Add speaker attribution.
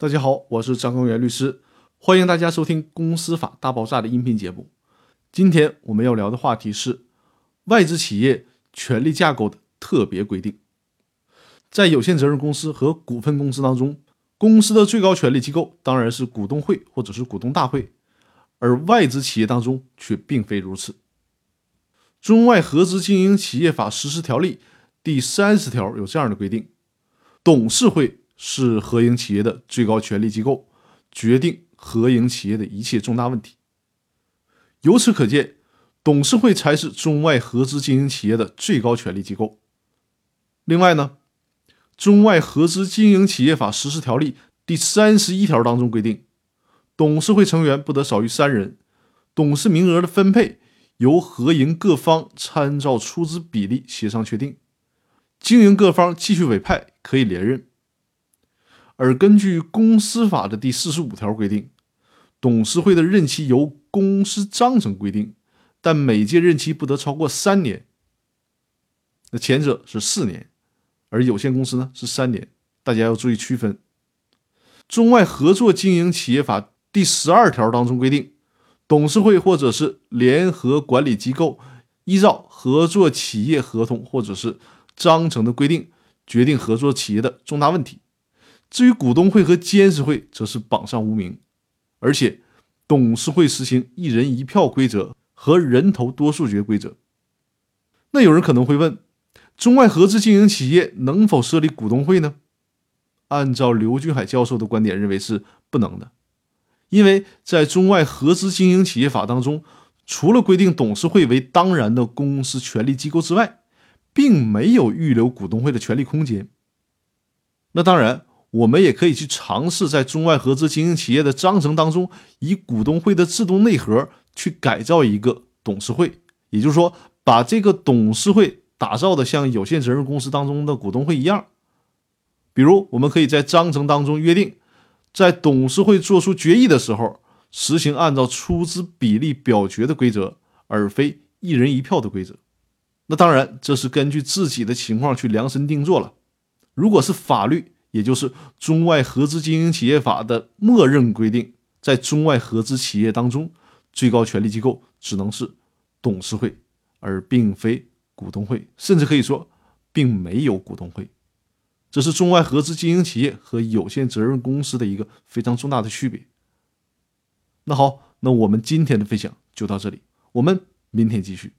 Speaker 1: 大家好，我是张根源律师，欢迎大家收听《公司法大爆炸》的音频节目。今天我们要聊的话题是外资企业权力架构的特别规定。在有限责任公司和股份公司当中，公司的最高权力机构当然是股东会或者是股东大会，而外资企业当中却并非如此。《中外合资经营企业法实施条例》第三十条有这样的规定：董事会是合营企业的最高权力机构，决定合营企业的一切重大问题。由此可见，董事会才是中外合资经营企业的最高权力机构。另外呢？《中外合资经营企业法实施条例》第三十一条当中规定，董事会成员不得少于三人，董事名额的分配由合营各方参照出资比例协商确定，经营各方继续委派可以连任。而根据公司法的第四十五条规定，董事会的任期由公司章程规定，但每届任期不得超过三年。那前者是四年。而有限公司呢是三年，大家要注意区分。《中外合作经营企业法》第十二条当中规定，董事会或者是联合管理机构依照合作企业合同或者是章程的规定，决定合作企业的重大问题。至于股东会和监事会，则是榜上无名。而且，董事会实行一人一票规则和人头多数决规则。那有人可能会问？中外合资经营企业能否设立股东会呢？按照刘俊海教授的观点，认为是不能的，因为在中外合资经营企业法当中，除了规定董事会为当然的公司权力机构之外，并没有预留股东会的权力空间。那当然，我们也可以去尝试在中外合资经营企业的章程当中，以股东会的制度内核去改造一个董事会，也就是说，把这个董事会。打造的像有限责任公司当中的股东会一样，比如我们可以在章程当中约定，在董事会做出决议的时候，实行按照出资比例表决的规则，而非一人一票的规则。那当然，这是根据自己的情况去量身定做了。如果是法律，也就是《中外合资经营企业法》的默认规定，在中外合资企业当中，最高权力机构只能是董事会，而并非。股东会，甚至可以说，并没有股东会，这是中外合资经营企业和有限责任公司的一个非常重大的区别。那好，那我们今天的分享就到这里，我们明天继续。